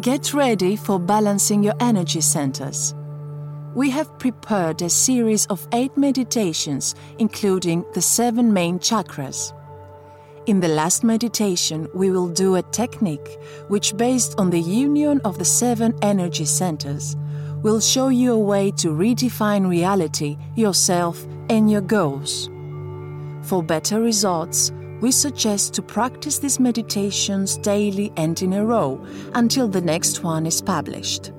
Get ready for balancing your energy centers. We have prepared a series of eight meditations, including the seven main chakras. In the last meditation, we will do a technique which, based on the union of the seven energy centers, will show you a way to redefine reality, yourself, and your goals. For better results, we suggest to practice these meditations daily and in a row until the next one is published.